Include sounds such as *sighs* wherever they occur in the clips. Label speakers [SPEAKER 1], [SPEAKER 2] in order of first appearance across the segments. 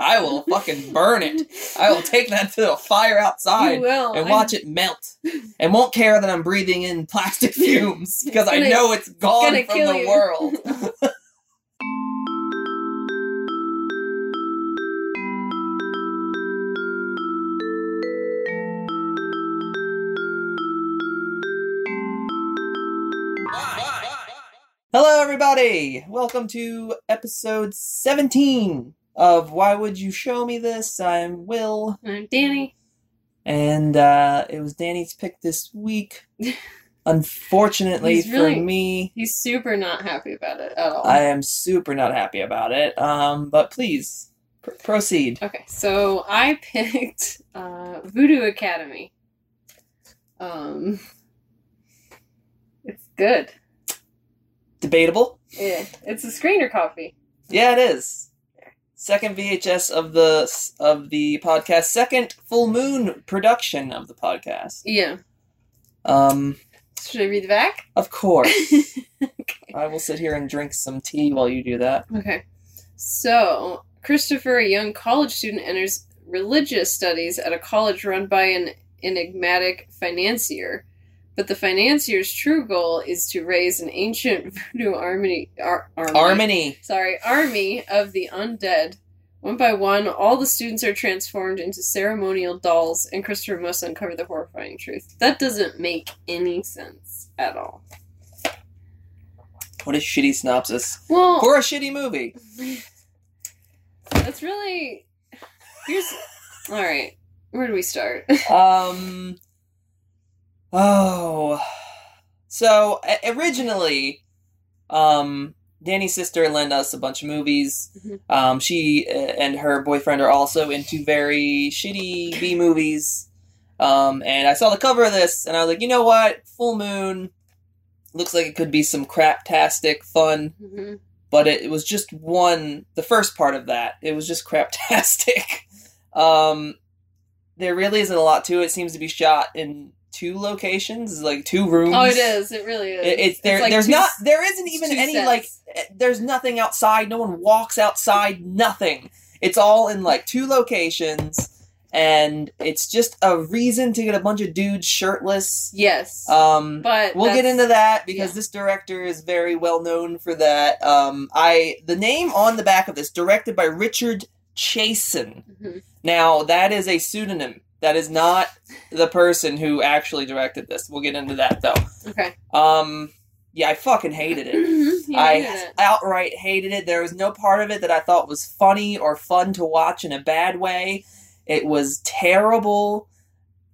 [SPEAKER 1] I will fucking burn it. I will take that to a fire outside and
[SPEAKER 2] I'm-
[SPEAKER 1] watch it melt, *laughs* and won't care that I'm breathing in plastic fumes because I
[SPEAKER 2] gonna-
[SPEAKER 1] know it's gone
[SPEAKER 2] gonna
[SPEAKER 1] from the
[SPEAKER 2] you.
[SPEAKER 1] world. *laughs* Hello, everybody. Welcome to episode 17 of Why Would You Show Me This? I'm Will,
[SPEAKER 2] I'm Danny.
[SPEAKER 1] and uh, it was Danny's pick this week. *laughs* Unfortunately
[SPEAKER 2] He's
[SPEAKER 1] for me,
[SPEAKER 2] He's super not happy about it at all.
[SPEAKER 1] I am super not happy about it. Um, but please pr- proceed.
[SPEAKER 2] Okay, so I *laughs* picked uh, Voodoo Academy. Um, it's good.
[SPEAKER 1] Debatable?
[SPEAKER 2] Yeah, it's a screener copy.
[SPEAKER 1] Yeah, it is. Second VHS of the of the podcast. Second full moon production of the podcast.
[SPEAKER 2] Yeah.
[SPEAKER 1] Um,
[SPEAKER 2] Should I read the back?
[SPEAKER 1] of course. *laughs*
[SPEAKER 2] okay.
[SPEAKER 1] I will sit here and drink some tea while you do that.
[SPEAKER 2] Okay. So Christopher, a young college student, enters religious studies at a college run by an enigmatic financier. But the financier's true goal is to raise an ancient *laughs* voodoo army, ar- army
[SPEAKER 1] Harmony.
[SPEAKER 2] sorry, army of the undead. One by one, all the students are transformed into ceremonial dolls, and Christopher must uncover the horrifying truth. That doesn't make any sense at all.
[SPEAKER 1] What a shitty synopsis
[SPEAKER 2] Well,
[SPEAKER 1] for a shitty movie.
[SPEAKER 2] that's really. Here's. Alright, where do we start? *laughs*
[SPEAKER 1] Um. Oh. So originally, um, Danny's sister lent us a bunch of movies.
[SPEAKER 2] Mhm.
[SPEAKER 1] Um, she uh, and her boyfriend are also into very shitty B movies. Um, and I saw the cover of this, and I was like, you know what? Full Moon looks like it could be some craptastic fun.
[SPEAKER 2] hmm
[SPEAKER 1] but it, it was just one the first part of that it was just *laughs* craptastic um there really isn't a lot to it. it seems to be shot in two locations like two rooms
[SPEAKER 2] Oh, it is. It really is.
[SPEAKER 1] It- it's there
[SPEAKER 2] like
[SPEAKER 1] there's
[SPEAKER 2] two
[SPEAKER 1] not there isn't even any
[SPEAKER 2] sets.
[SPEAKER 1] like eh, there's nothing outside no one walks outside nothing it's all in like two locations and it's just a reason to get a bunch of dudes shirtless
[SPEAKER 2] Yes,
[SPEAKER 1] um
[SPEAKER 2] but
[SPEAKER 1] We'll get into that because
[SPEAKER 2] yeah.
[SPEAKER 1] this director is very well known for that. Um, I the name on the back of this, directed by Richard Chasen.
[SPEAKER 2] Mhm.
[SPEAKER 1] Now that is a pseudonym. That is not the person who actually directed this. We'll get into that though.
[SPEAKER 2] Okay.
[SPEAKER 1] Um, yeah, I fucking hated it.
[SPEAKER 2] You
[SPEAKER 1] I
[SPEAKER 2] it.
[SPEAKER 1] outright hated it. There was no part of it that I thought was funny or fun to watch in a bad way. It was terrible.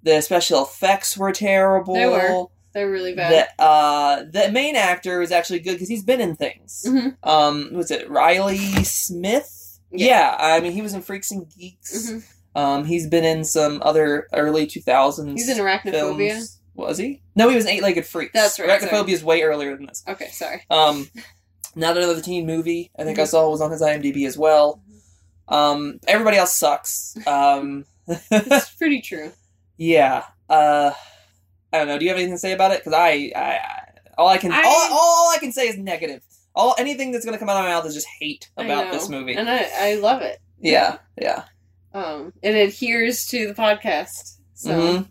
[SPEAKER 1] The special effects were terrible.
[SPEAKER 2] They were. They're really bad.
[SPEAKER 1] The uh, the main actor is actually good because he's been in things.
[SPEAKER 2] Mhm.
[SPEAKER 1] Um, was it Riley Smith?
[SPEAKER 2] Yeah.
[SPEAKER 1] Yeah. I mean he was in Freaks and Geeks.
[SPEAKER 2] Mhm.
[SPEAKER 1] Um, he's been in some other early two thousands.
[SPEAKER 2] He's in Arachnophobia.
[SPEAKER 1] films. Was he? No, he was Eight Legged Freaks.
[SPEAKER 2] That's right, sorry.
[SPEAKER 1] Arachnophobia is way earlier than this.
[SPEAKER 2] Okay, sorry.
[SPEAKER 1] Um, not another teen movie. I think I
[SPEAKER 2] Mhm.
[SPEAKER 1] saw was on his IMDb as well. Um, everybody else sucks. Um, *laughs*
[SPEAKER 2] It's *laughs* pretty true.
[SPEAKER 1] yeah. Uh, I don't know. Do you have anything to say about it? Because I, I, I, all I can,
[SPEAKER 2] I-
[SPEAKER 1] all, all I can say is negative. All anything that's gonna come out of my mouth is just hate about this movie.
[SPEAKER 2] and I I love it.
[SPEAKER 1] yeah, yeah.
[SPEAKER 2] Um, it adheres to the podcast. So,
[SPEAKER 1] Mhm.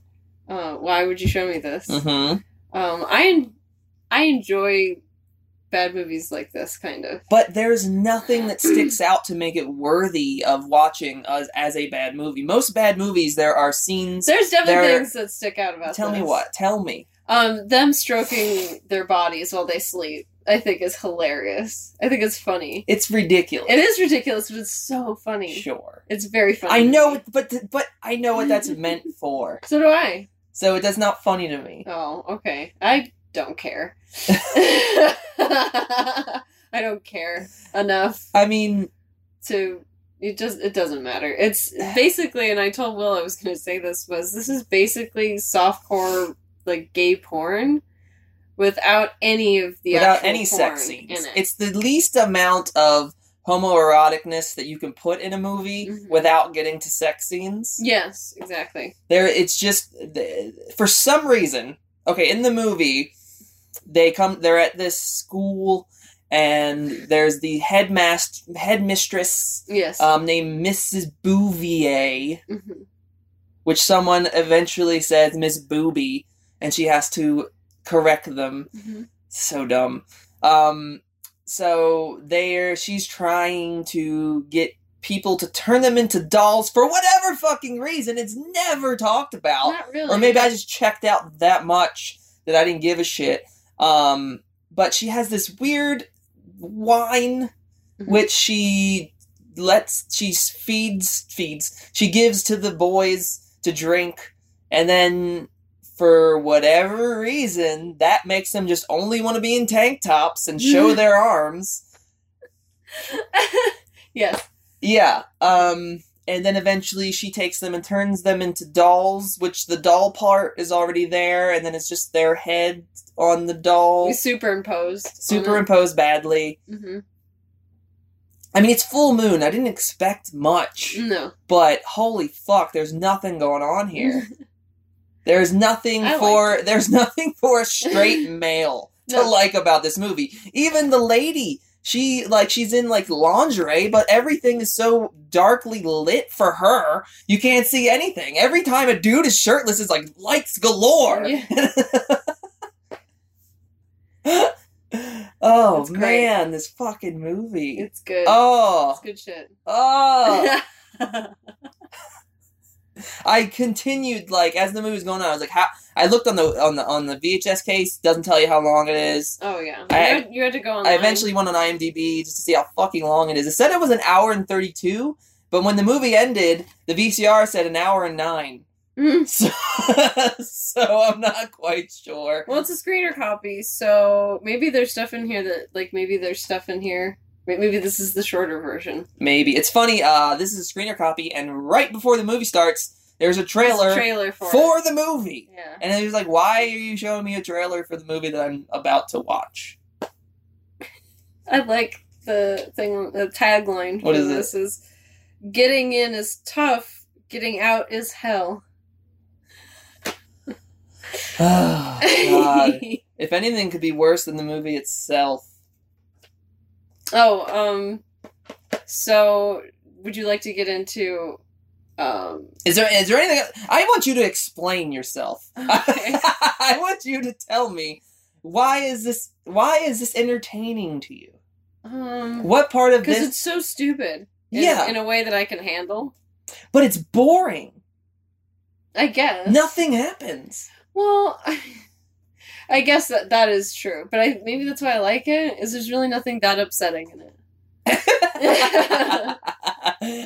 [SPEAKER 2] uh, why would you show me this?
[SPEAKER 1] Mm-hmm.
[SPEAKER 2] Um, I en- I enjoy bad movies like this, kind of.
[SPEAKER 1] But there's nothing that sticks out to make it worthy of watching as, as a bad movie. Most bad movies, there are scenes.
[SPEAKER 2] There's definitely things that stick out about.
[SPEAKER 1] Tell me what. Tell me.
[SPEAKER 2] Um, them stroking their bodies while they sleep, I think is hilarious. I think it's funny.
[SPEAKER 1] It's ridiculous.
[SPEAKER 2] It is ridiculous, but it's so funny.
[SPEAKER 1] Sure.
[SPEAKER 2] It's very funny.
[SPEAKER 1] I know, but but I know what that's *laughs* meant for.
[SPEAKER 2] So do I.
[SPEAKER 1] So it does not funny to me.
[SPEAKER 2] Oh, okay. I don't care. *laughs* I don't care enough
[SPEAKER 1] I mean,
[SPEAKER 2] to it just it doesn't matter. It's basically and I told Will I was gonna say this was this is basically softcore like gay porn without any of the
[SPEAKER 1] without any sex
[SPEAKER 2] in
[SPEAKER 1] scenes,
[SPEAKER 2] it.
[SPEAKER 1] it's the least amount of homoeroticness that you can put in a movie
[SPEAKER 2] Mhm.
[SPEAKER 1] without getting to sex scenes.
[SPEAKER 2] yes, exactly.
[SPEAKER 1] There, it's just for some reason. Okay, in the movie, they come. They're at this school, and there's the headmaster headmistress
[SPEAKER 2] Yes.
[SPEAKER 1] um, named Mrs. Bouvier,
[SPEAKER 2] Mhm.
[SPEAKER 1] which someone eventually says Miss Booby, and she has to correct them.
[SPEAKER 2] Mhm.
[SPEAKER 1] So dumb. Um, so there, she's trying to get people to turn them into dolls for whatever fucking reason. It's never talked about,
[SPEAKER 2] Not really.
[SPEAKER 1] or maybe I just checked out that much that I didn't give a shit. Um, but she has this weird wine
[SPEAKER 2] Mhm.
[SPEAKER 1] which she lets she feeds feeds she gives to the boys to drink and then for whatever reason that makes them just only want to be in tank tops and show *laughs* their arms. *laughs*
[SPEAKER 2] Yes.
[SPEAKER 1] yeah um and then eventually she takes them and turns them into dolls which the doll part is already there and then it's just their head on the doll.
[SPEAKER 2] Superimposed.
[SPEAKER 1] superimposed badly.
[SPEAKER 2] Hmm
[SPEAKER 1] i mean it's full moon. I didn't expect much.
[SPEAKER 2] No.
[SPEAKER 1] but holy fuck there's nothing going on here *laughs* there's nothing for
[SPEAKER 2] it.
[SPEAKER 1] there's nothing for a straight *laughs* male to
[SPEAKER 2] No.
[SPEAKER 1] like about this movie even the lady she like she's in like lingerie but everything is so darkly lit for her you can't see anything every time a dude is shirtless it's like lights galore
[SPEAKER 2] Yeah. *laughs*
[SPEAKER 1] oh man this fucking movie
[SPEAKER 2] It's good.
[SPEAKER 1] oh
[SPEAKER 2] It's good shit.
[SPEAKER 1] oh *laughs* I continued like as the movie was going on. I was like, how? I looked on the on the on the VHS case. Doesn't tell you how long it is.
[SPEAKER 2] oh yeah.
[SPEAKER 1] I-
[SPEAKER 2] you, had, you had to go on.
[SPEAKER 1] I eventually went on IMDb just to see how fucking long it is. It said it was an hour and thirty two, but when the movie ended, the VCR said an hour and nine. *laughs* So, so I'm not quite sure.
[SPEAKER 2] Well, it's a screener copy, so maybe there's stuff in here that, like, maybe there's stuff in here. May- Maybe this is the shorter version.
[SPEAKER 1] Maybe it's funny. Uh, this is a screener copy, and right before the movie starts, there's a trailer,
[SPEAKER 2] a trailer for,
[SPEAKER 1] for the movie.
[SPEAKER 2] Yeah.
[SPEAKER 1] And he was like, "Why are you showing me a trailer for the movie that I'm about to watch?"
[SPEAKER 2] I like the thing. The tagline.
[SPEAKER 1] What
[SPEAKER 2] for
[SPEAKER 1] is it?
[SPEAKER 2] this is getting in is tough. Getting out is hell. *sighs*
[SPEAKER 1] Oh, God. *laughs* if anything could be worse than the movie itself,
[SPEAKER 2] oh, um. So, would you like to get into? Um.
[SPEAKER 1] is there is there anything? I want you to explain yourself.
[SPEAKER 2] Okay. *laughs*
[SPEAKER 1] I want you to tell me why is this why is this entertaining to you?
[SPEAKER 2] Um.
[SPEAKER 1] What part of
[SPEAKER 2] Because
[SPEAKER 1] this?
[SPEAKER 2] it's so stupid. In,
[SPEAKER 1] Yeah.
[SPEAKER 2] In a way that I can handle.
[SPEAKER 1] but it's boring.
[SPEAKER 2] I guess.
[SPEAKER 1] Nothing happens.
[SPEAKER 2] Well, *laughs* I guess that that is true, but I maybe that's why I like it. Is there's really nothing that upsetting in it. *laughs*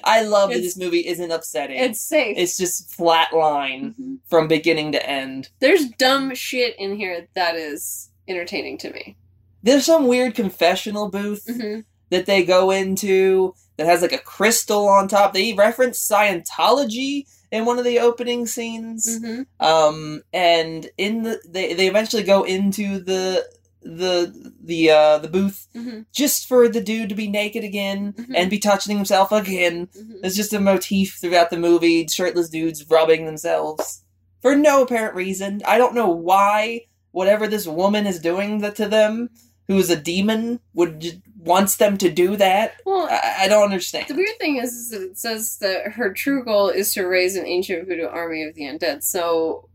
[SPEAKER 1] I love that
[SPEAKER 2] It's-
[SPEAKER 1] this movie isn't upsetting.
[SPEAKER 2] It's safe.
[SPEAKER 1] it's just flat line
[SPEAKER 2] Mhm.
[SPEAKER 1] from beginning to end.
[SPEAKER 2] There's dumb shit in here that is entertaining to me.
[SPEAKER 1] There's some weird confessional booth
[SPEAKER 2] hmm
[SPEAKER 1] that they go into that has like a crystal on top. They reference Scientology in one of the opening scenes.
[SPEAKER 2] hmm
[SPEAKER 1] Um, and in the they they eventually go into the the the uh the booth
[SPEAKER 2] hmm
[SPEAKER 1] just for the dude to be naked again
[SPEAKER 2] Mhm.
[SPEAKER 1] and be touching himself again.
[SPEAKER 2] hmm
[SPEAKER 1] It's just a motif throughout the movie. Shirtless dudes rubbing themselves for no apparent reason. I don't know why whatever this woman is doing that to them, who is a demon, would wants them to do that.
[SPEAKER 2] Well,
[SPEAKER 1] I, I don't understand.
[SPEAKER 2] the weird thing is, is it says that her true goal is to raise an ancient voodoo army of the undead. So,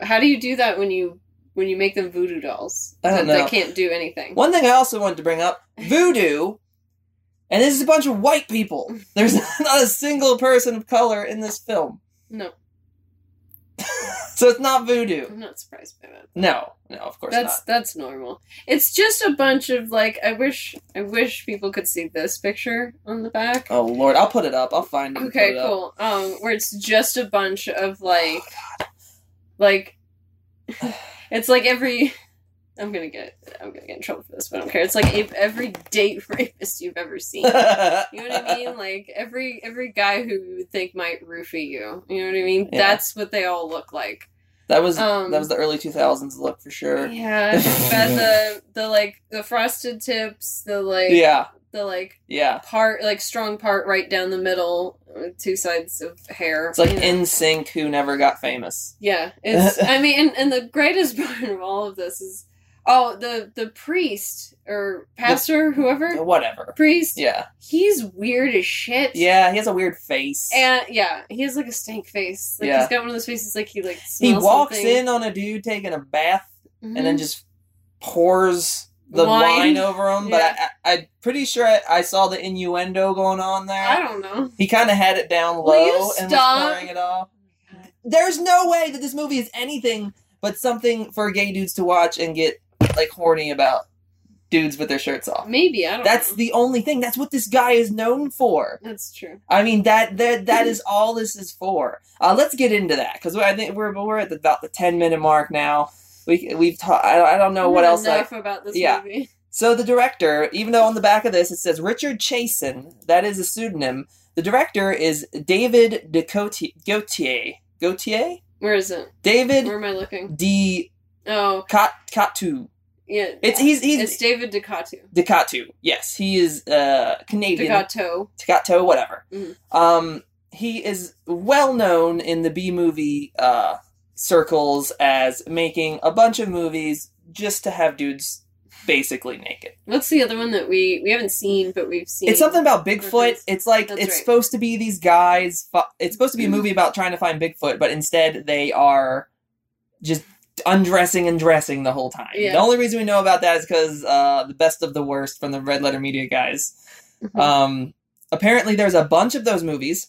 [SPEAKER 2] how do you do that when you when you make them voodoo dolls
[SPEAKER 1] I don't
[SPEAKER 2] that,
[SPEAKER 1] know.
[SPEAKER 2] that can't do anything?
[SPEAKER 1] One thing I also wanted to bring up: *laughs* voodoo. And this is a bunch of white people. *laughs* There's not a single person of color in this film.
[SPEAKER 2] No, *laughs*
[SPEAKER 1] So it's not voodoo.
[SPEAKER 2] I'm not surprised by that.
[SPEAKER 1] No, no, of course
[SPEAKER 2] That's that's normal. It's just a bunch of like I wish I wish people could see this picture on the back.
[SPEAKER 1] Oh lord, I'll put it up. I'll find it.
[SPEAKER 2] Okay,
[SPEAKER 1] it up.
[SPEAKER 2] cool. Um, where it's just a bunch of like, *sighs* like, *sighs* *sighs* it's like every. I'm gonna get I'm gonna get in trouble for this, but I don't care. It's like every date *laughs* rapist you've ever seen. You know what I *laughs* mean? Like every every guy who you would think might roofie you. You know what I mean?
[SPEAKER 1] Yeah.
[SPEAKER 2] That's what they all look like.
[SPEAKER 1] That was
[SPEAKER 2] Um,
[SPEAKER 1] that was the early two thousands look for sure.
[SPEAKER 2] Yeah, *laughs* the the like the frosted tips, the like
[SPEAKER 1] Yeah,
[SPEAKER 2] the like
[SPEAKER 1] yeah.
[SPEAKER 2] part like strong part right down the middle, with two sides of hair.
[SPEAKER 1] It's like
[SPEAKER 2] you know?
[SPEAKER 1] NSYNC who never got famous.
[SPEAKER 2] Yeah, it's. *laughs* I mean, and, and the greatest *laughs* part of all of this is, Oh, the the priest or pastor, whoever
[SPEAKER 1] Whatever.
[SPEAKER 2] priest.
[SPEAKER 1] Yeah.
[SPEAKER 2] He's weird as shit.
[SPEAKER 1] Yeah, he has a weird face.
[SPEAKER 2] And yeah, he has like a stank face. Like
[SPEAKER 1] Yeah.
[SPEAKER 2] he's got one of those faces like he like
[SPEAKER 1] he walks
[SPEAKER 2] something.
[SPEAKER 1] in on a dude taking a bath
[SPEAKER 2] Mhm.
[SPEAKER 1] and then just pours the
[SPEAKER 2] Wine.
[SPEAKER 1] wine, over him. But
[SPEAKER 2] Yeah.
[SPEAKER 1] I, I, I'm pretty sure I, I saw the innuendo going on there.
[SPEAKER 2] I don't know.
[SPEAKER 1] He kind of had it down low and was
[SPEAKER 2] stop?
[SPEAKER 1] pouring it off. There's no way that this movie is anything but something for gay dudes to watch and get like horny about dudes with their shirts off.
[SPEAKER 2] Maybe I don't. Know.
[SPEAKER 1] That's
[SPEAKER 2] know.
[SPEAKER 1] the only thing. That's what this guy is known for.
[SPEAKER 2] That's true.
[SPEAKER 1] I mean that that that *laughs* is all this is for. Uh, let's get into that because I think we're we're at the, about the ten minute mark now. We we've ta- I, I don't know what else. I,
[SPEAKER 2] Enough about this
[SPEAKER 1] yeah.
[SPEAKER 2] movie. *laughs*
[SPEAKER 1] so the director, even though on the back of this it says Richard Chasen, that is a pseudonym. The director is David DeCoteau. Gautier. Gautier.
[SPEAKER 2] Where is it?
[SPEAKER 1] David
[SPEAKER 2] Where am I looking?
[SPEAKER 1] D.
[SPEAKER 2] Oh,
[SPEAKER 1] Cat Catu.
[SPEAKER 2] yeah.
[SPEAKER 1] It's he's he's
[SPEAKER 2] It's David Ducato.
[SPEAKER 1] Decatu. Yes, he is uh Canadian.
[SPEAKER 2] Ducato.
[SPEAKER 1] Takato, whatever.
[SPEAKER 2] Mhm.
[SPEAKER 1] Um, he is well known in the B movie uh, circles as making a bunch of movies just to have dudes basically naked.
[SPEAKER 2] What's the other one that we we haven't seen but we've seen?
[SPEAKER 1] It's something about Bigfoot. It's like
[SPEAKER 2] That's
[SPEAKER 1] it's
[SPEAKER 2] right.
[SPEAKER 1] supposed to be these guys. It's supposed to be a movie about trying to find Bigfoot, but instead they are just undressing and dressing the whole time.
[SPEAKER 2] Yeah.
[SPEAKER 1] The only reason we know about that is because uh, the best of the worst from the Red Letter Media guys
[SPEAKER 2] Mhm.
[SPEAKER 1] Um, apparently, there's a bunch of those movies.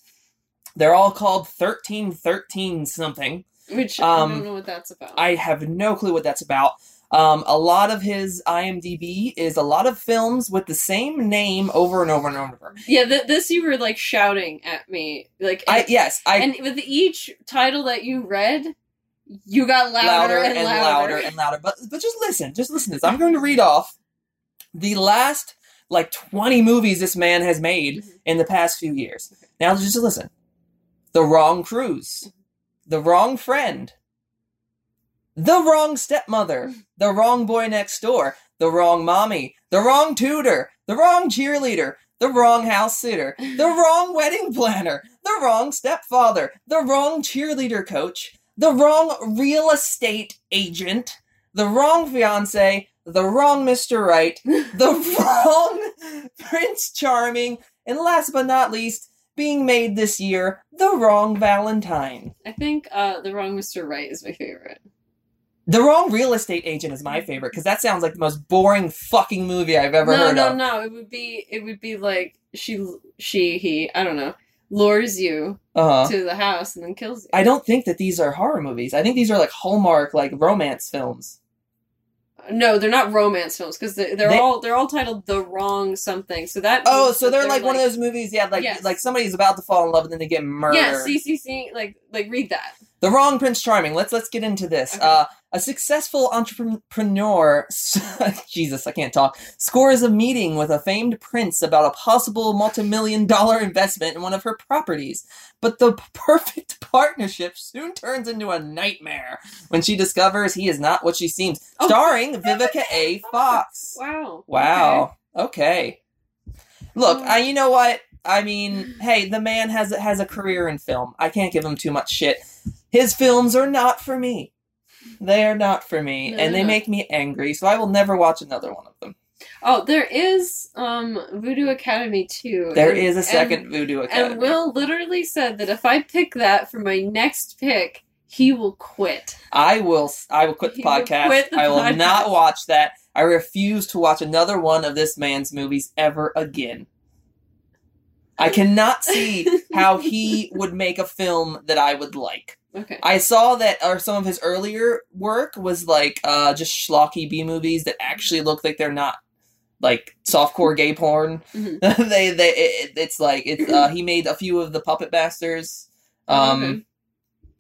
[SPEAKER 1] They're all called thirteen thirteen something.
[SPEAKER 2] Which I
[SPEAKER 1] um,
[SPEAKER 2] don't know what that's about.
[SPEAKER 1] I have no clue what that's about. Um, a lot of his IMDb is a lot of films with the same name over and over and over.
[SPEAKER 2] yeah, th- this you were like shouting at me, like
[SPEAKER 1] I yes, I
[SPEAKER 2] and with each title that you read, you got louder,
[SPEAKER 1] louder
[SPEAKER 2] and,
[SPEAKER 1] and
[SPEAKER 2] louder.
[SPEAKER 1] louder and louder. But but just listen, just listen to this. I'm going to read off the last like 20 movies this man has made
[SPEAKER 2] Mhm.
[SPEAKER 1] in the past few years. Now just listen. The Wrong Cruise. The Wrong Friend. The Wrong Stepmother. The Wrong Boy Next Door. The Wrong Mommy. The Wrong Tutor. The Wrong Cheerleader. The Wrong House Sitter. The Wrong Wedding Planner. The Wrong Stepfather. The Wrong Cheerleader Coach. The Wrong Real Estate Agent. The Wrong Fiance. The Wrong Mr. Right. The Wrong Prince Charming. And last but not least, being made this year, The Wrong Valentine.
[SPEAKER 2] I think uh, the wrong Mr. Right is my favorite.
[SPEAKER 1] The Wrong Real Estate Agent is my favorite because that sounds like the most boring fucking movie I've ever
[SPEAKER 2] no,
[SPEAKER 1] heard
[SPEAKER 2] no,
[SPEAKER 1] of.
[SPEAKER 2] no. It would be it would be like she she he I don't know lures you
[SPEAKER 1] Uh-huh.
[SPEAKER 2] to the house and then kills you.
[SPEAKER 1] I don't think that these are horror movies. I think these are like Hallmark, like romance films.
[SPEAKER 2] No, they're not romance films because they're, they're
[SPEAKER 1] They-
[SPEAKER 2] all they're all titled the wrong something. So that
[SPEAKER 1] Oh, so
[SPEAKER 2] that
[SPEAKER 1] they're, like, one of those movies, yeah, like
[SPEAKER 2] Yes.
[SPEAKER 1] like somebody's about to fall in love and then they get murdered.
[SPEAKER 2] yeah. See, see, see. Like like read that.
[SPEAKER 1] The wrong Prince Charming. Let's let's get into this.
[SPEAKER 2] Okay.
[SPEAKER 1] Uh, a successful entrepreneur, *laughs* Jesus, I can't talk, scores a meeting with a famed prince about a possible multi-million dollar investment in one of her properties. But the *laughs* perfect partnership soon turns into a nightmare when she discovers he is not what she seems.
[SPEAKER 2] Oh,
[SPEAKER 1] Starring *laughs* Vivica A. Fox.
[SPEAKER 2] Wow.
[SPEAKER 1] Wow. Okay. Look,
[SPEAKER 2] Oh.
[SPEAKER 1] I you know what? I mean, hey, the man has has a career in film. I can't give him too much shit. His films are not for me. They are not for me,
[SPEAKER 2] No,
[SPEAKER 1] and they
[SPEAKER 2] not.
[SPEAKER 1] make me angry. So I will never watch another one of them.
[SPEAKER 2] Oh, there is um Voodoo Academy too.
[SPEAKER 1] There
[SPEAKER 2] and-
[SPEAKER 1] is a second
[SPEAKER 2] and-
[SPEAKER 1] Voodoo Academy.
[SPEAKER 2] And Will literally said that if I pick that for my next pick, he will quit.
[SPEAKER 1] I will. I will quit the
[SPEAKER 2] will
[SPEAKER 1] podcast.
[SPEAKER 2] quit the
[SPEAKER 1] I will
[SPEAKER 2] podcast.
[SPEAKER 1] not watch that. I refuse to watch another one of this man's movies ever again. I cannot see how he would make a film that I would like.
[SPEAKER 2] Okay.
[SPEAKER 1] I saw that or some of his earlier work was like uh just schlocky B movies that actually look like they're not like softcore gay porn.
[SPEAKER 2] Mhm. *laughs*
[SPEAKER 1] they they it, it's like it's uh he made a few of the Puppet Masters.
[SPEAKER 2] Oh,
[SPEAKER 1] Um
[SPEAKER 2] okay.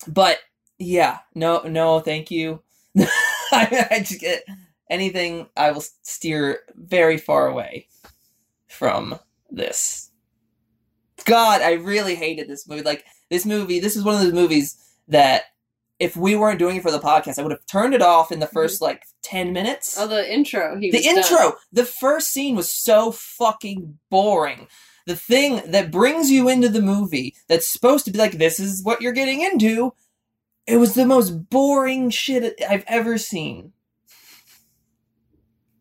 [SPEAKER 1] but yeah, no no thank you. *laughs* I, I just get anything I will steer very far away from this. God, I really hated this movie. Like this movie, this is one of those movies that if we weren't doing it for the podcast, I would have turned it off in the mm-hmm. 1st like 10 minutes.
[SPEAKER 2] Oh, the intro. He
[SPEAKER 1] the
[SPEAKER 2] was done.
[SPEAKER 1] intro, the first scene was so fucking boring. The thing that brings you into the movie that's supposed to be like this is what you're getting into, it was the most boring shit I've ever seen.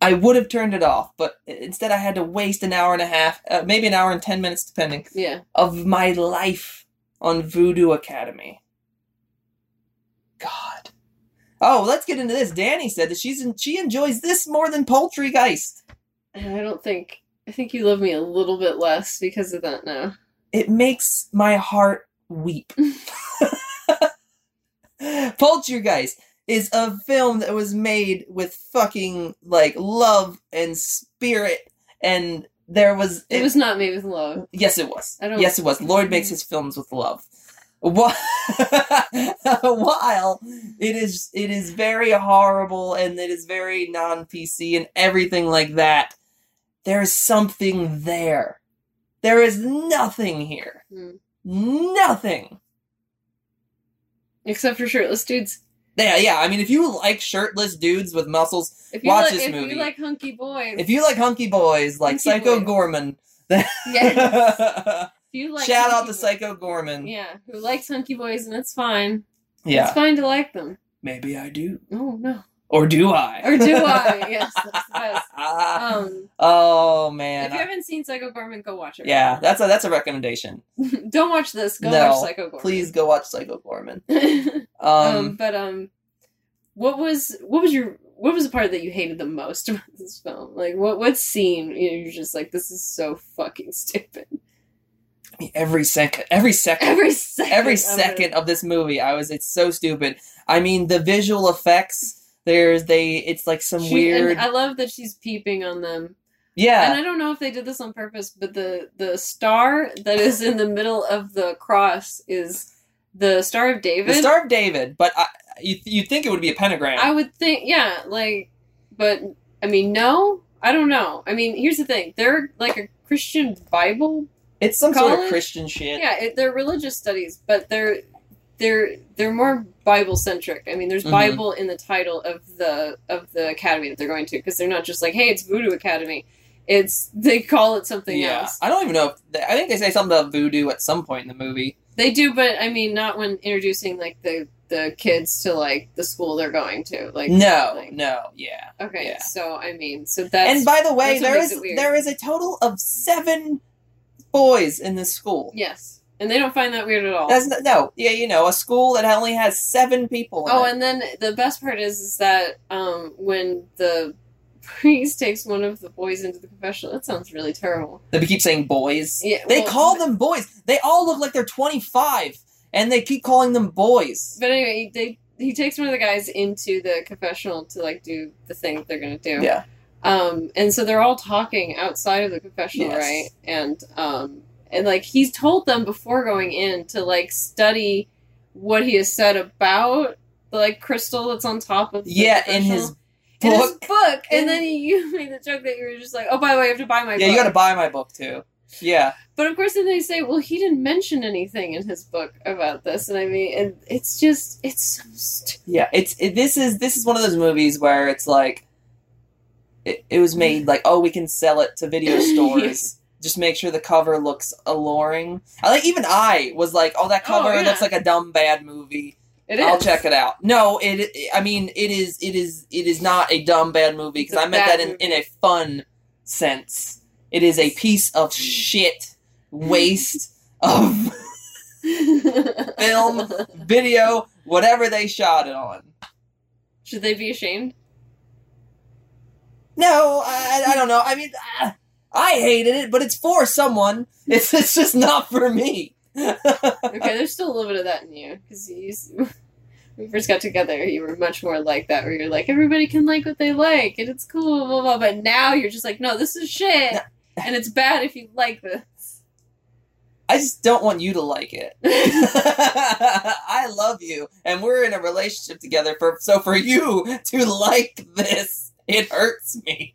[SPEAKER 1] I would have turned it off, but instead I had to waste an hour and a half, uh, maybe an hour and ten minutes, depending,
[SPEAKER 2] Yeah.
[SPEAKER 1] of my life on Voodoo Academy. God. Oh, let's get into this. Danny said that she's in, she enjoys this more than Poultrygeist.
[SPEAKER 2] I don't think I think you love me a little bit less because of that now.
[SPEAKER 1] It makes my heart weep. *laughs* *laughs* Poltergeist is a film that was made with fucking like love and spirit, and there was
[SPEAKER 2] It was not made with love.
[SPEAKER 1] yes, it was.
[SPEAKER 2] I don't-
[SPEAKER 1] Yes, it was. Lloyd makes his films with love. Wh- *laughs* While it is, it is very horrible and it is very non PC and everything like that. There is something there. There is nothing here.
[SPEAKER 2] Hmm.
[SPEAKER 1] Nothing.
[SPEAKER 2] Except for shirtless dudes.
[SPEAKER 1] Yeah, yeah. I mean, if you like shirtless dudes with muscles,
[SPEAKER 2] If you
[SPEAKER 1] Watch
[SPEAKER 2] like,
[SPEAKER 1] this
[SPEAKER 2] if
[SPEAKER 1] movie.
[SPEAKER 2] you like hunky boys,
[SPEAKER 1] if you like hunky boys like
[SPEAKER 2] Hunky
[SPEAKER 1] Psycho
[SPEAKER 2] boys.
[SPEAKER 1] Goreman,
[SPEAKER 2] Yes. *laughs* if you like
[SPEAKER 1] shout out to
[SPEAKER 2] boys-
[SPEAKER 1] Psycho Goreman.
[SPEAKER 2] Yeah, who likes hunky boys and it's fine.
[SPEAKER 1] Yeah,
[SPEAKER 2] It's fine to like them.
[SPEAKER 1] maybe I do,
[SPEAKER 2] Oh no.
[SPEAKER 1] Or do I?
[SPEAKER 2] Or do I? *laughs* Yes, that's the best. Um
[SPEAKER 1] oh man,
[SPEAKER 2] if you haven't seen Psycho Goreman, go watch it.
[SPEAKER 1] yeah, that's a that's a recommendation. *laughs*
[SPEAKER 2] Don't watch this. Go
[SPEAKER 1] No,
[SPEAKER 2] watch Psycho Goreman.
[SPEAKER 1] Please go watch Psycho Goreman. *laughs*
[SPEAKER 2] um,
[SPEAKER 1] Um,
[SPEAKER 2] but um, what was what was your what was the part that you hated the most about this film? Like what what scene you know, you're just like this is so fucking stupid.
[SPEAKER 1] I mean, every second, every second,
[SPEAKER 2] Every second.
[SPEAKER 1] every
[SPEAKER 2] of
[SPEAKER 1] second of this movie, I was it's so stupid. I mean, the visual effects. There's they. It's like some
[SPEAKER 2] She-
[SPEAKER 1] weird.
[SPEAKER 2] And I love that she's peeping on them.
[SPEAKER 1] yeah.
[SPEAKER 2] And I don't know if they did this on purpose, but the the star that is in the middle of the cross is the Star of David.
[SPEAKER 1] The Star of David, but I, you you think it would be a pentagram?
[SPEAKER 2] I would think, yeah, like, but I mean, no, I don't know. I mean, here's the thing: they're like a Christian Bible.
[SPEAKER 1] it's some sort of? Christian shit.
[SPEAKER 2] Yeah, it, they're religious studies, but they're they're they're more Bible centric. I mean, there's
[SPEAKER 1] Mhm.
[SPEAKER 2] Bible in the title of the of the academy that they're going to because they're not just like, hey, it's Voodoo Academy. It's they call it something
[SPEAKER 1] yeah.
[SPEAKER 2] else.
[SPEAKER 1] I don't even know if they, I think they say something about voodoo at some point in the movie.
[SPEAKER 2] They do, but I mean, not when introducing like the the kids to like the school they're going to. Like,
[SPEAKER 1] No,
[SPEAKER 2] like-
[SPEAKER 1] no, yeah.
[SPEAKER 2] Okay,
[SPEAKER 1] Yeah.
[SPEAKER 2] so I mean, so that's
[SPEAKER 1] and by the way, there is there is a total of seven boys in this school.
[SPEAKER 2] yes, and they don't find that weird at all.
[SPEAKER 1] That's n- no, yeah, you know, a school that only has seven people. In
[SPEAKER 2] oh,
[SPEAKER 1] it.
[SPEAKER 2] and then the best part is, is that um, when the priest takes one of the boys into the confessional, that sounds really terrible.
[SPEAKER 1] they keep saying boys.
[SPEAKER 2] Yeah,
[SPEAKER 1] They
[SPEAKER 2] well,
[SPEAKER 1] call them boys. They all look like they're twenty five, and they keep calling them boys.
[SPEAKER 2] But anyway, they he takes one of the guys into the confessional to like do the thing that they're gonna do.
[SPEAKER 1] Yeah,
[SPEAKER 2] Um, and so they're all talking outside of the confessional,
[SPEAKER 1] Yes.
[SPEAKER 2] right? And um, and like he's told them before going in to like study what he has said about the like crystal that's on top of the
[SPEAKER 1] yeah. In his
[SPEAKER 2] in his
[SPEAKER 1] book.
[SPEAKER 2] book, and
[SPEAKER 1] In-
[SPEAKER 2] then he, *laughs* you made the joke that you were just like, oh, by the way, you have to buy my
[SPEAKER 1] yeah,
[SPEAKER 2] book.
[SPEAKER 1] Yeah, you got to buy my book too. Yeah,
[SPEAKER 2] But of course, then they say, well, he didn't mention anything in his book about this, and I mean, and it's just, it's so stupid.
[SPEAKER 1] yeah. It's it, this is this is one of those movies where it's like. It, it was made like oh we can sell it to video *laughs* stores
[SPEAKER 2] Yes.
[SPEAKER 1] Just make sure the cover looks alluring I like even I was like oh that
[SPEAKER 2] Oh,
[SPEAKER 1] cover
[SPEAKER 2] yeah.
[SPEAKER 1] looks like a dumb bad movie
[SPEAKER 2] It
[SPEAKER 1] I'll
[SPEAKER 2] is.
[SPEAKER 1] check it out. No, it, I mean, it is. It is. It is not a dumb bad movie because I meant that in, in a fun sense. It is a piece of shit waste of *laughs* Film. video, whatever they shot it on.
[SPEAKER 2] Should they be ashamed?
[SPEAKER 1] No, I, I don't know. I mean, ah, I hated it, but it's for someone. *laughs* It's it's just not for me. *laughs*
[SPEAKER 2] Okay, there's still a little bit of that in you because you. *laughs* When we first got together, you were much more like that, where you're like, everybody can like what they like, and it's cool, blah blah. But now you're just like, no, this is shit, and it's bad if you like this.
[SPEAKER 1] I just don't want you to like it. I love you, and we're in a relationship together. For so for you to like this, it hurts me.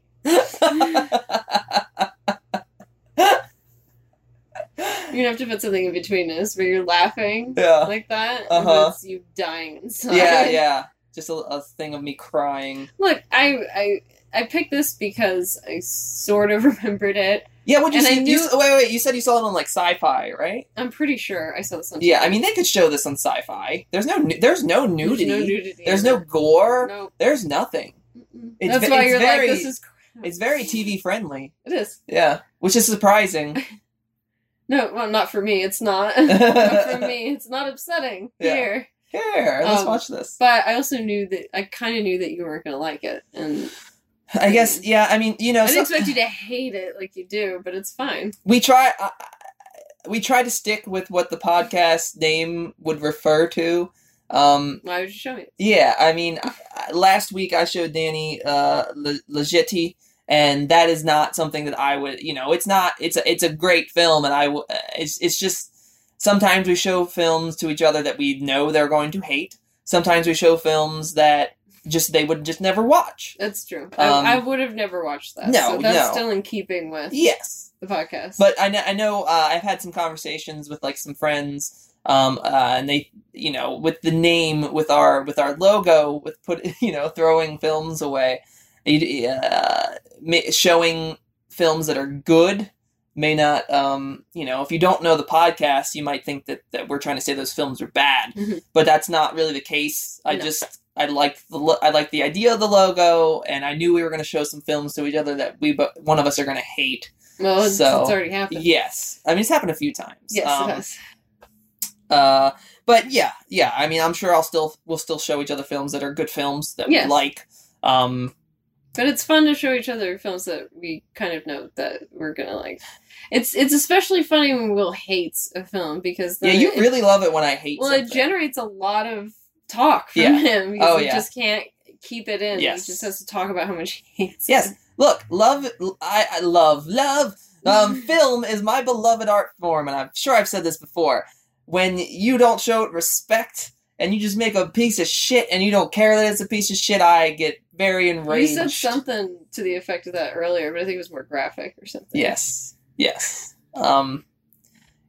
[SPEAKER 1] *laughs*
[SPEAKER 2] You're gonna have to put something in between us where you're laughing
[SPEAKER 1] yeah,
[SPEAKER 2] like that, and
[SPEAKER 1] Uh-huh.
[SPEAKER 2] it's you dying inside.
[SPEAKER 1] yeah, *laughs* yeah. Just a, a thing of me crying.
[SPEAKER 2] Look, I I I picked this because I sort of *laughs* remembered it.
[SPEAKER 1] Yeah, what you
[SPEAKER 2] And I
[SPEAKER 1] see?
[SPEAKER 2] knew-
[SPEAKER 1] you, wait, wait. You said you saw it on like Sci-Fi, right?
[SPEAKER 2] I'm pretty sure I saw this on.
[SPEAKER 1] Yeah,
[SPEAKER 2] TV.
[SPEAKER 1] I mean they could show this on Sci-Fi. There's no, there's no
[SPEAKER 2] There's
[SPEAKER 1] nudity.
[SPEAKER 2] no nudity.
[SPEAKER 1] There's no gore.
[SPEAKER 2] No.
[SPEAKER 1] There's nothing. It's
[SPEAKER 2] That's
[SPEAKER 1] ve-
[SPEAKER 2] why you're
[SPEAKER 1] very-
[SPEAKER 2] like, this is
[SPEAKER 1] it's very TV friendly.
[SPEAKER 2] It is.
[SPEAKER 1] Yeah, which is surprising.
[SPEAKER 2] No, well, not for me. It's *laughs* not. For me, it's not upsetting
[SPEAKER 1] Yeah.
[SPEAKER 2] here.
[SPEAKER 1] Here, let's
[SPEAKER 2] Um,
[SPEAKER 1] watch this.
[SPEAKER 2] But I also knew that I kind of knew that you weren't gonna like it, and
[SPEAKER 1] I guess, yeah. I mean, you know,
[SPEAKER 2] I didn't
[SPEAKER 1] so-
[SPEAKER 2] expect you to hate it like you do. But it's fine.
[SPEAKER 1] we try. Uh, we try to stick with what the podcast name would refer to. Um,
[SPEAKER 2] Why would you show me?
[SPEAKER 1] Yeah, I mean, last week I showed Danny uh, Le- and that is not something that I would, you know, it's not. It's a it's a great film, and I w- it's it's just sometimes we show films to each other that we know they're going to hate. Sometimes we show films that just they would just never watch.
[SPEAKER 2] That's true.
[SPEAKER 1] Um,
[SPEAKER 2] I, I would have never watched that.
[SPEAKER 1] no,
[SPEAKER 2] so that's
[SPEAKER 1] no.
[SPEAKER 2] still in keeping with
[SPEAKER 1] Yes,
[SPEAKER 2] the podcast.
[SPEAKER 1] but I know I know uh, I've had some conversations with like some friends, um, uh, and they you know with the name with our with our logo with put *laughs* you know throwing films away, uh, showing films that are good may not um you know if you don't know the podcast you might think that that we're trying to say those films are bad
[SPEAKER 2] Mhm.
[SPEAKER 1] but that's not really the case i
[SPEAKER 2] No.
[SPEAKER 1] just i like the lo- i like the idea of the logo and i knew we were going to show some films to each other that we but one of us are going to hate
[SPEAKER 2] well, it's,
[SPEAKER 1] so-
[SPEAKER 2] it's already happened.
[SPEAKER 1] Yes, I mean it's happened a few times.
[SPEAKER 2] Yes,
[SPEAKER 1] Um,
[SPEAKER 2] it has.
[SPEAKER 1] Uh, but yeah, yeah. I mean, I'm sure I'll still we'll still show each other films that are good films that
[SPEAKER 2] Yes.
[SPEAKER 1] we like. Um,
[SPEAKER 2] But it's fun to show each other films that we kind of know that we're gonna like. It's it's especially funny when Will hates a film because
[SPEAKER 1] yeah, you
[SPEAKER 2] it,
[SPEAKER 1] really love it when I hate.
[SPEAKER 2] well
[SPEAKER 1] something.
[SPEAKER 2] it generates a lot of talk from
[SPEAKER 1] Yeah.
[SPEAKER 2] him because
[SPEAKER 1] Oh,
[SPEAKER 2] he
[SPEAKER 1] yeah.
[SPEAKER 2] just can't keep it in.
[SPEAKER 1] Yes.
[SPEAKER 2] He just has to talk about how much he *laughs* hates.
[SPEAKER 1] Yes,
[SPEAKER 2] it.
[SPEAKER 1] look, love. I, I love love. Um, *laughs* film is my beloved art form, and I'm sure I've said this before. When you don't show it respect and you just make a piece of shit and you don't care that it's a piece of shit, I get very enraged.
[SPEAKER 2] You said something to the effect of that earlier, but I think it was more graphic or something.
[SPEAKER 1] Yes, yes. Um,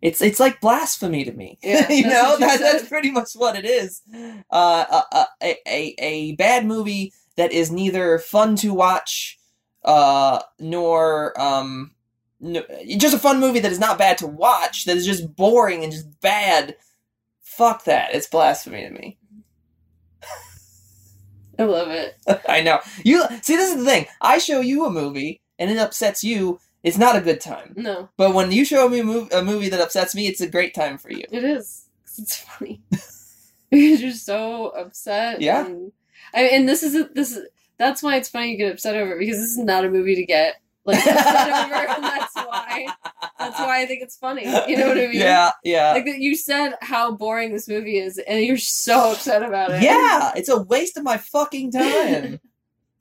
[SPEAKER 1] it's it's like blasphemy to me.
[SPEAKER 2] Yeah, *laughs*
[SPEAKER 1] you know
[SPEAKER 2] you
[SPEAKER 1] that, that's pretty much what it is. Uh, a, a a a bad movie that is neither fun to watch, uh, nor um, no, just a fun movie that is not bad to watch. That is just boring and just bad. Fuck that! It's blasphemy to me.
[SPEAKER 2] I love it. *laughs*
[SPEAKER 1] I know. You see, this is the thing. I show you a movie and it upsets you. It's not a good time.
[SPEAKER 2] No,
[SPEAKER 1] But when you show me a, mov- a movie that upsets me, it's a great time for you.
[SPEAKER 2] It is. It's funny *laughs* because you're so upset.
[SPEAKER 1] Yeah.
[SPEAKER 2] and, I, and this is a, this is that's why it's funny you get upset over it because this is not a movie to get like upset over, *laughs* why that's why I think it's funny. You know what I *laughs* mean?
[SPEAKER 1] Yeah, yeah.
[SPEAKER 2] Like that you said how boring this movie is, and you're so upset about it.
[SPEAKER 1] yeah, it's a waste of my fucking time. *laughs*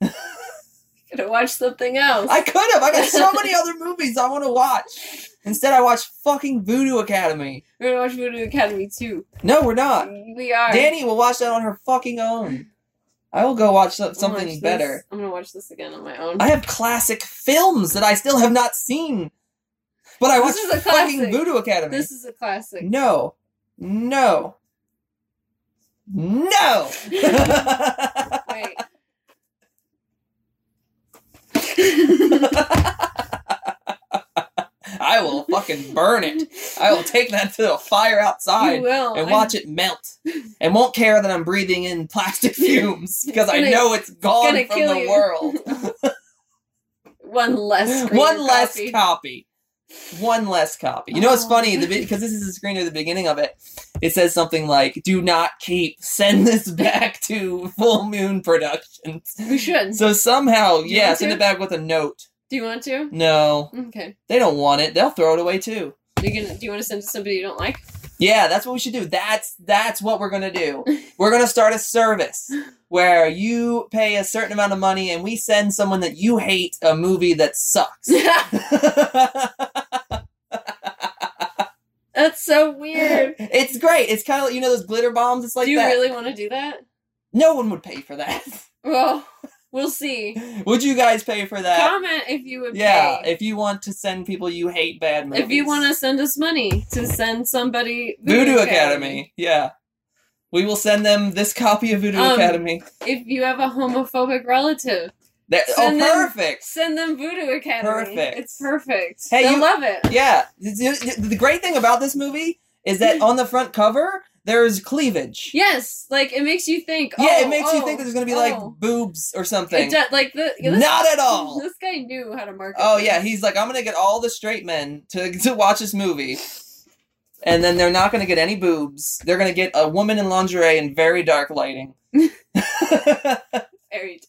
[SPEAKER 1] *laughs*
[SPEAKER 2] could have watched something else.
[SPEAKER 1] I could have. I got so many other movies I want to watch. Instead, I watched fucking Voodoo Academy.
[SPEAKER 2] We're gonna watch Voodoo Academy too.
[SPEAKER 1] No, we're not.
[SPEAKER 2] We are.
[SPEAKER 1] Danny will watch that on her fucking own. I will go watch so-
[SPEAKER 2] watch
[SPEAKER 1] something
[SPEAKER 2] this-
[SPEAKER 1] better.
[SPEAKER 2] I'm gonna watch this again on my own.
[SPEAKER 1] I have classic films that I still have not seen. But I watched fucking. Voodoo Academy.
[SPEAKER 2] this is a classic.
[SPEAKER 1] No. No. No. *laughs* *laughs*
[SPEAKER 2] Wait.
[SPEAKER 1] I will fucking burn it. I will take that to a fire outside and watch it melt. And won't care that I'm breathing in plastic *laughs* fumes because I know it's gone from the
[SPEAKER 2] you.
[SPEAKER 1] world.
[SPEAKER 2] One less.
[SPEAKER 1] One less
[SPEAKER 2] copy.
[SPEAKER 1] copy. One less copy. You know what's
[SPEAKER 2] Oh.
[SPEAKER 1] funny? Because this is the screen at the beginning of it. It says something like, "Do not keep. Send this back to Full Moon Productions."
[SPEAKER 2] We should.
[SPEAKER 1] So somehow,
[SPEAKER 2] You
[SPEAKER 1] yeah, send
[SPEAKER 2] to?
[SPEAKER 1] it back with a note.
[SPEAKER 2] do you want to?
[SPEAKER 1] No,
[SPEAKER 2] Okay.
[SPEAKER 1] they don't want it. They'll throw it away too.
[SPEAKER 2] You gonna? Do you want to send to somebody you don't like?
[SPEAKER 1] Yeah, that's what we should do. That's that's what we're gonna do. *laughs* We're gonna start a service *laughs* where you pay a certain amount of money and we send someone that you hate a movie that sucks. *laughs*
[SPEAKER 2] That's so weird.
[SPEAKER 1] it's great. It's kind of like you know those glitter bombs. It's like
[SPEAKER 2] do you
[SPEAKER 1] that.
[SPEAKER 2] really want to do that?
[SPEAKER 1] No one would pay for that. *laughs*
[SPEAKER 2] Well, we'll see.
[SPEAKER 1] would you guys pay for that?
[SPEAKER 2] Comment if you would
[SPEAKER 1] yeah,
[SPEAKER 2] pay.
[SPEAKER 1] if you want to send people you hate bad movies.
[SPEAKER 2] If you want to send us money to send somebody
[SPEAKER 1] Voodoo Academy. Yeah. We will send them this copy of Voodoo
[SPEAKER 2] Um,
[SPEAKER 1] Academy.
[SPEAKER 2] If you have a homophobic relative,
[SPEAKER 1] That, oh,
[SPEAKER 2] send them-
[SPEAKER 1] perfect.
[SPEAKER 2] send them Voodoo Academy.
[SPEAKER 1] Perfect.
[SPEAKER 2] It's perfect.
[SPEAKER 1] Hey,
[SPEAKER 2] They'll
[SPEAKER 1] you-
[SPEAKER 2] love it.
[SPEAKER 1] Yeah. The, great thing about this movie is that on the front cover, there's cleavage.
[SPEAKER 2] Yes, like it makes you think.
[SPEAKER 1] Yeah,
[SPEAKER 2] oh,
[SPEAKER 1] it makes you
[SPEAKER 2] oh,
[SPEAKER 1] think that there's gonna be like
[SPEAKER 2] oh.
[SPEAKER 1] boobs or something.
[SPEAKER 2] Does, like the this-
[SPEAKER 1] Not at all. *laughs*
[SPEAKER 2] This guy knew how to market.
[SPEAKER 1] Oh
[SPEAKER 2] this.
[SPEAKER 1] yeah, he's like, I'm gonna get all the straight men to *laughs* to watch this movie, and then they're not gonna get any boobs. They're gonna get a woman in lingerie in very dark lighting, *laughs*
[SPEAKER 2] very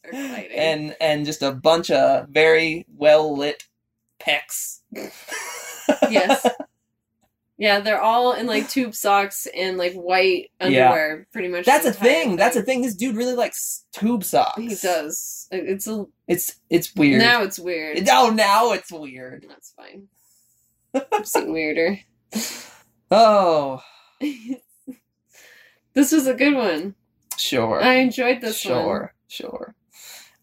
[SPEAKER 2] dark lighting.
[SPEAKER 1] and and just a bunch of very well lit pecs.
[SPEAKER 2] yes. *laughs* Yeah, they're all in like tube socks and like white underwear, Yeah. pretty much.
[SPEAKER 1] That's a
[SPEAKER 2] entire
[SPEAKER 1] thing. That's a thing. This dude really likes tube socks.
[SPEAKER 2] He does. It's a
[SPEAKER 1] It's it's weird.
[SPEAKER 2] now it's weird.
[SPEAKER 1] oh, now it's weird.
[SPEAKER 2] That's fine. I've seen weirder. *laughs*
[SPEAKER 1] Oh, *laughs*
[SPEAKER 2] this was a good one.
[SPEAKER 1] sure,
[SPEAKER 2] I enjoyed this one.
[SPEAKER 1] sure, sure.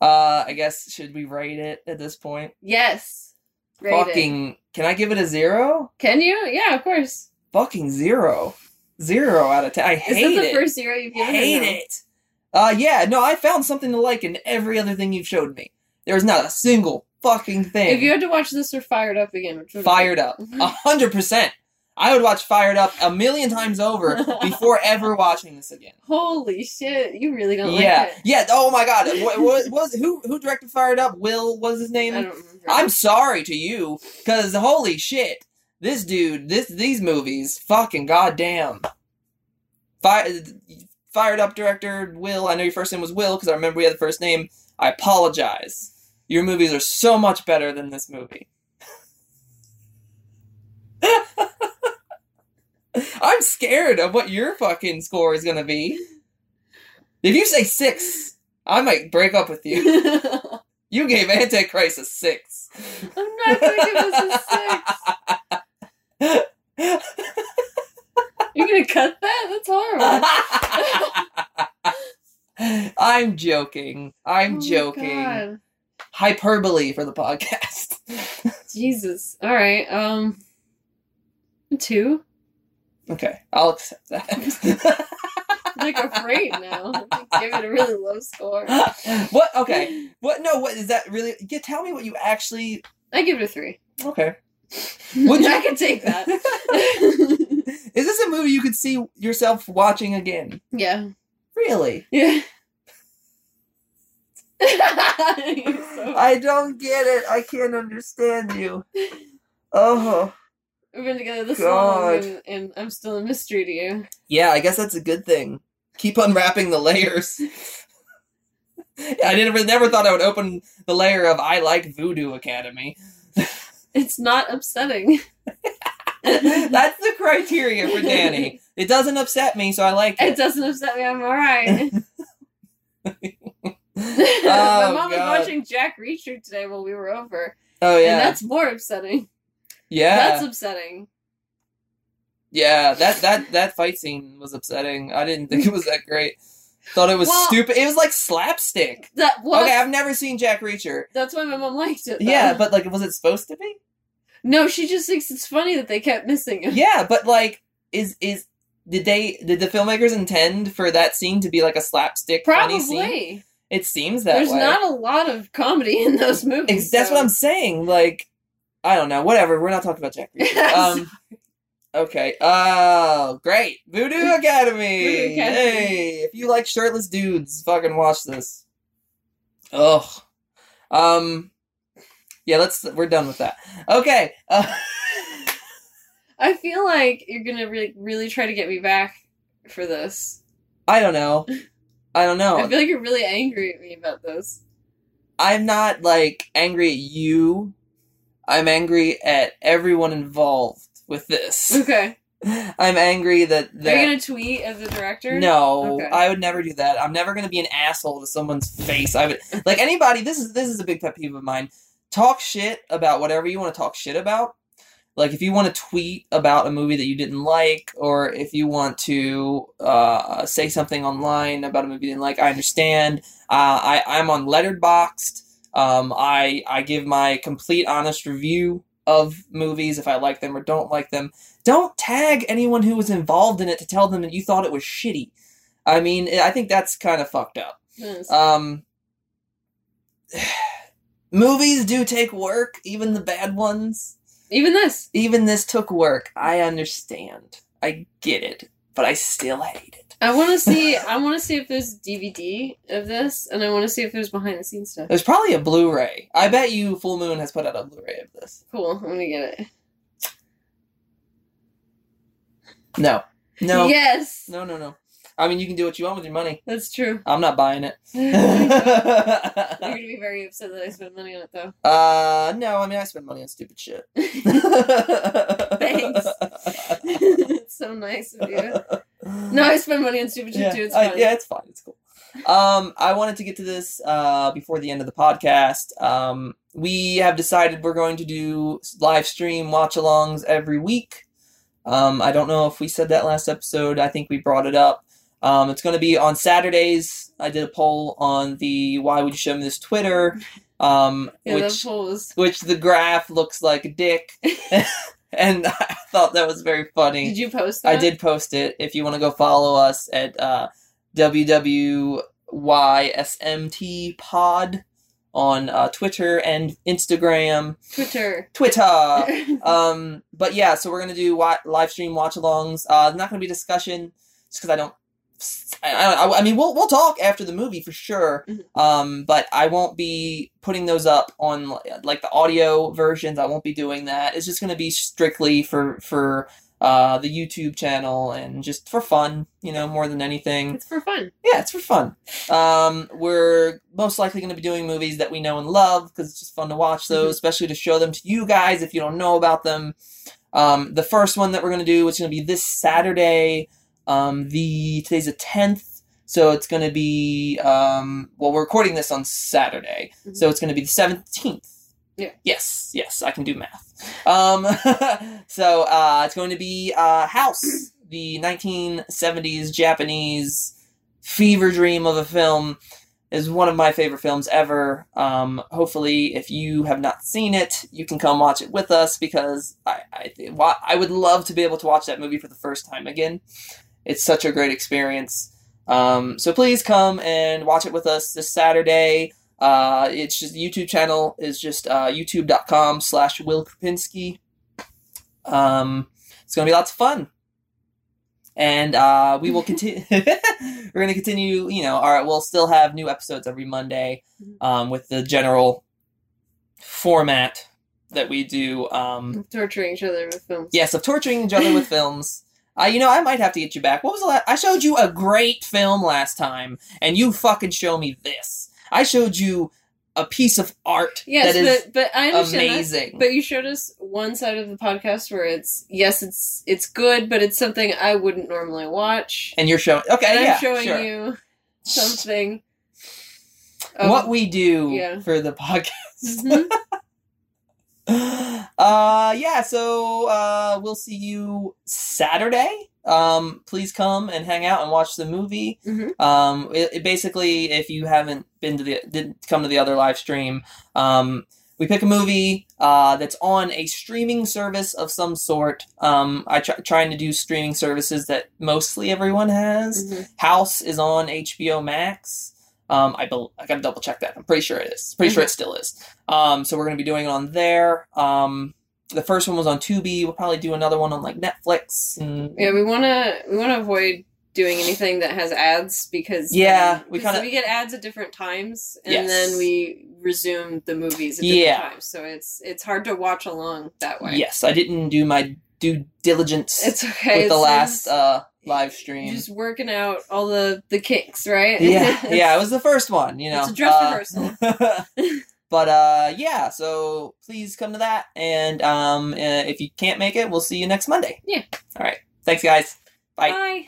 [SPEAKER 1] Uh, I guess should we rate it at this point?
[SPEAKER 2] Yes. Rate it.
[SPEAKER 1] Fucking, can I give it a zero?
[SPEAKER 2] Can you? Yeah, of course.
[SPEAKER 1] Fucking zero, zero out of ten. I
[SPEAKER 2] Is
[SPEAKER 1] hate
[SPEAKER 2] that the
[SPEAKER 1] it.
[SPEAKER 2] first zero you've given?
[SPEAKER 1] hate it. Uh, yeah, no, I found something to like in every other thing you've showed me. There's not a single fucking thing.
[SPEAKER 2] If you had to watch this or Fired Up again, which would it be?
[SPEAKER 1] Fired Up, *laughs* a hundred percent. I would watch Fired Up a million times over *laughs* before ever watching this again.
[SPEAKER 2] Holy shit! You really don't
[SPEAKER 1] yeah,
[SPEAKER 2] like it.
[SPEAKER 1] yeah. Oh my god, what, *laughs* what was who who directed Fired Up? Will was his name?
[SPEAKER 2] I don't remember.
[SPEAKER 1] I'm sorry to you, cause holy shit, this dude, this these movies, fucking goddamn. Fire, fired up director Will. I know your first name was Will because I remember we had the first name. I apologize. Your movies are so much better than this movie. *laughs* *laughs* I'm scared of what your fucking score is gonna be. If you say six, I might break up with you. *laughs* You gave Antichrist a six.
[SPEAKER 2] I'm not gonna give this a six. *laughs* You're gonna cut that? That's horrible.
[SPEAKER 1] I'm joking. I'm
[SPEAKER 2] Oh
[SPEAKER 1] joking.
[SPEAKER 2] God.
[SPEAKER 1] Hyperbole for the podcast.
[SPEAKER 2] Jesus. All right. Um. Two.
[SPEAKER 1] Okay, I'll accept that. *laughs*
[SPEAKER 2] I'm like afraid now. Give it a really low score. *laughs*
[SPEAKER 1] what? Okay. What? No. What is that really? Yeah, tell me what you actually.
[SPEAKER 2] I give it a three.
[SPEAKER 1] Okay. *laughs* Would you-
[SPEAKER 2] I can take that.
[SPEAKER 1] Is this a movie you could see yourself watching again?
[SPEAKER 2] yeah.
[SPEAKER 1] Really?
[SPEAKER 2] Yeah. So-
[SPEAKER 1] I don't get it. I can't understand you. Oh.
[SPEAKER 2] We've been together this
[SPEAKER 1] God.
[SPEAKER 2] long, and, and I'm still a mystery to you.
[SPEAKER 1] Yeah, I guess that's a good thing. Keep unwrapping the layers. *laughs* I didn't never thought I would open the layer of I like Voodoo Academy.
[SPEAKER 2] It's not upsetting. *laughs*
[SPEAKER 1] That's the criteria for Danny. It doesn't upset me, so I like
[SPEAKER 2] It
[SPEAKER 1] it.
[SPEAKER 2] doesn't upset me. I'm alright. *laughs* My
[SPEAKER 1] Oh,
[SPEAKER 2] mom was watching Jack Reacher today while we were over,
[SPEAKER 1] Oh
[SPEAKER 2] and
[SPEAKER 1] yeah,
[SPEAKER 2] that's more upsetting.
[SPEAKER 1] Yeah,
[SPEAKER 2] That's upsetting.
[SPEAKER 1] yeah. That that that fight scene was upsetting. I didn't think it was that great. Thought it was
[SPEAKER 2] Well-
[SPEAKER 1] stupid. It was like slapstick.
[SPEAKER 2] That well,
[SPEAKER 1] Okay, I've never seen Jack Reacher.
[SPEAKER 2] that's why my mom liked it. though.
[SPEAKER 1] Yeah, but like, was it supposed to be?
[SPEAKER 2] no, she just thinks it's funny that they kept missing him.
[SPEAKER 1] Yeah, but like, is is did they did the filmmakers intend for that scene to be like a slapstick funny scene?
[SPEAKER 2] Probably.
[SPEAKER 1] It seems that
[SPEAKER 2] There's
[SPEAKER 1] way.
[SPEAKER 2] not a lot of comedy in those movies.
[SPEAKER 1] That's
[SPEAKER 2] so-
[SPEAKER 1] what I'm saying. Like, I don't know. Whatever. We're not talking about Jack Reacher. *laughs* um. Okay. Oh, great. Voodoo *laughs* Academy.
[SPEAKER 2] Voodoo Academy.
[SPEAKER 1] Hey, if you like shirtless dudes, fucking watch this. Ugh. Um. Yeah, let's. We're done with that. Okay. Uh, *laughs*
[SPEAKER 2] I feel like you're gonna really, really try to get me back for this.
[SPEAKER 1] I don't know. I don't know.
[SPEAKER 2] I feel like you're really angry at me about this.
[SPEAKER 1] I'm not like angry at you. I'm angry at everyone involved with this.
[SPEAKER 2] Okay. *laughs*
[SPEAKER 1] I'm angry that that
[SPEAKER 2] Are you gonna tweet as a director?
[SPEAKER 1] no,
[SPEAKER 2] Okay.
[SPEAKER 1] I would never do that. I'm never gonna be an asshole to someone's face. I would like *laughs* anybody. This is this is a big pet peeve of mine. Talk shit about whatever you want to talk shit about. Like if you want to tweet about a movie that you didn't like, or if you want to uh, say something online about a movie you didn't like, I understand. Uh, I I'm on Letterboxd. Um, I I give my complete honest review of movies if I like them or don't like them. Don't tag anyone who was involved in it to tell them that you thought it was shitty. I mean, I think that's kind of fucked up.
[SPEAKER 2] Yes.
[SPEAKER 1] Um, *sighs* movies do take work, even the bad ones.
[SPEAKER 2] Even this.
[SPEAKER 1] Even this took work. I understand. I get it. but I still hate it.
[SPEAKER 2] I want to see. I want to see if there's DVD of this, and I want to see if there's behind the scenes stuff.
[SPEAKER 1] There's probably a Blu-ray. I bet you Full Moon has put out a Blu-ray of this.
[SPEAKER 2] Cool. I'm gonna get it.
[SPEAKER 1] No, no,
[SPEAKER 2] Yes.
[SPEAKER 1] no, no, no. I mean, you can do what you want with your money.
[SPEAKER 2] That's true.
[SPEAKER 1] I'm not buying it. *laughs*
[SPEAKER 2] You're gonna be *laughs* very upset that I spent money on it, though.
[SPEAKER 1] uh, no. I mean, I spend money on stupid shit. *laughs*
[SPEAKER 2] Thanks. it's so nice of you. *sighs* No, I spend money on stupid shit
[SPEAKER 1] yeah,
[SPEAKER 2] too. It's
[SPEAKER 1] I- yeah, it's fine. It's cool. Um, I wanted to get to this uh, before the end of the podcast. Um, we have decided we're going to do live stream watch alongs every week. Um, I don't know if we said that last episode. I think we brought it up. Um, it's going to be on Saturdays. I did a poll on the Why Would You Show Me This Twitter, um, *laughs*
[SPEAKER 2] Yeah,
[SPEAKER 1] which which the graph looks like a dick, *laughs* *laughs* *laughs* and I thought that was very funny.
[SPEAKER 2] Did you post that?
[SPEAKER 1] I did post it. If you want to go follow us at uh, WWYSMT Pod on uh, Twitter and Instagram,
[SPEAKER 2] Twitter.
[SPEAKER 1] Twitter. *laughs* um, but yeah, so we're gonna do wa- live stream watch-alongs. Uh, not gonna be discussion, just because I don't. *laughs* I, I, I mean, we'll we'll talk after the movie for sure.
[SPEAKER 2] Mhm.
[SPEAKER 1] Um, but I won't be putting those up on like the audio versions. I won't be doing that. It's just gonna be strictly for for uh, the YouTube channel and just for fun, you know, more than anything.
[SPEAKER 2] it's for fun.
[SPEAKER 1] Yeah, it's for fun. Um, we're most likely going to be doing movies that we know and love because it's just fun to watch those,
[SPEAKER 2] Mhm.
[SPEAKER 1] especially to show them to you guys if you don't know about them. Um, the first one that we're going to do is going to be this Saturday. Um, the today's the tenth, so it's going to be um, well, we're recording this on Saturday,
[SPEAKER 2] Mhm.
[SPEAKER 1] so it's going to be the seventeenth.
[SPEAKER 2] Yeah.
[SPEAKER 1] Yes, yes, I can do math. Um, *laughs* so uh, it's going to be uh, House, the 1970s Japanese fever dream of a film. Is one of my favorite films ever. Um, hopefully, if you have not seen it, you can come watch it with us because I I, I would love to be able to watch that movie for the first time again. It's such a great experience. Um, so please come and watch it with us this Saturday. Uh, it's just the YouTube channel is just uh, youtube.com slash Will Krupinski. Um, it's gonna be lots of fun, and uh, we will *laughs* continue. *laughs* we're gonna continue. You know, all right. We'll still have new episodes every Monday um, with the general format that we do. Um,
[SPEAKER 2] Torturing each other with films.
[SPEAKER 1] yes, of torturing each other with *laughs* films. Uh, you know, I might have to get you back. What was the last? I showed you a great film last time, and you fucking show me this. I showed you a piece of art
[SPEAKER 2] Yes,
[SPEAKER 1] that is
[SPEAKER 2] but but I understand that.
[SPEAKER 1] amazing.
[SPEAKER 2] But you showed us one side of the podcast where it's yes, it's it's good, but it's something I wouldn't normally watch.
[SPEAKER 1] and you're showing. Okay,
[SPEAKER 2] and
[SPEAKER 1] yeah,
[SPEAKER 2] I'm showing
[SPEAKER 1] sure.
[SPEAKER 2] you something. of-
[SPEAKER 1] what we do
[SPEAKER 2] yeah.
[SPEAKER 1] for the podcast.
[SPEAKER 2] Mhm. *laughs*
[SPEAKER 1] uh yeah so uh we'll see you saturday um please come and hang out and watch the movie
[SPEAKER 2] Mhm.
[SPEAKER 1] um it, it basically if you haven't been to the didn't come to the other live stream um we pick a movie uh, that's on a streaming service of some sort. Um, I try trying to do streaming services that mostly everyone has.
[SPEAKER 2] Mhm.
[SPEAKER 1] House is on HBO Max. Um, I bel I gotta double check that. I'm pretty sure it is. Pretty sure it still is. Um, so we're gonna be doing it on there. Um, the first one was on Tubi. We'll probably do another one on like Netflix. And
[SPEAKER 2] Yeah, we wanna we wanna avoid doing anything that has ads because
[SPEAKER 1] Yeah,
[SPEAKER 2] then-
[SPEAKER 1] we
[SPEAKER 2] 'cause
[SPEAKER 1] kinda-
[SPEAKER 2] we get ads at different times and
[SPEAKER 1] Yes.
[SPEAKER 2] then we resume the movies at
[SPEAKER 1] Yeah.
[SPEAKER 2] different times. So it's it's hard to watch along that way.
[SPEAKER 1] yes, I didn't do my due diligence
[SPEAKER 2] It's okay.
[SPEAKER 1] with the last
[SPEAKER 2] it's
[SPEAKER 1] uh, live stream.
[SPEAKER 2] just working out all the the kinks, right?
[SPEAKER 1] yeah, *laughs* yeah, it was the first one. You know,
[SPEAKER 2] It's a dress
[SPEAKER 1] Uh,
[SPEAKER 2] rehearsal. *laughs*
[SPEAKER 1] but uh, yeah, so please come to that, and um, uh, if you can't make it, we'll see you next Monday.
[SPEAKER 2] Yeah.
[SPEAKER 1] All right. Thanks, guys. Bye.
[SPEAKER 2] Bye.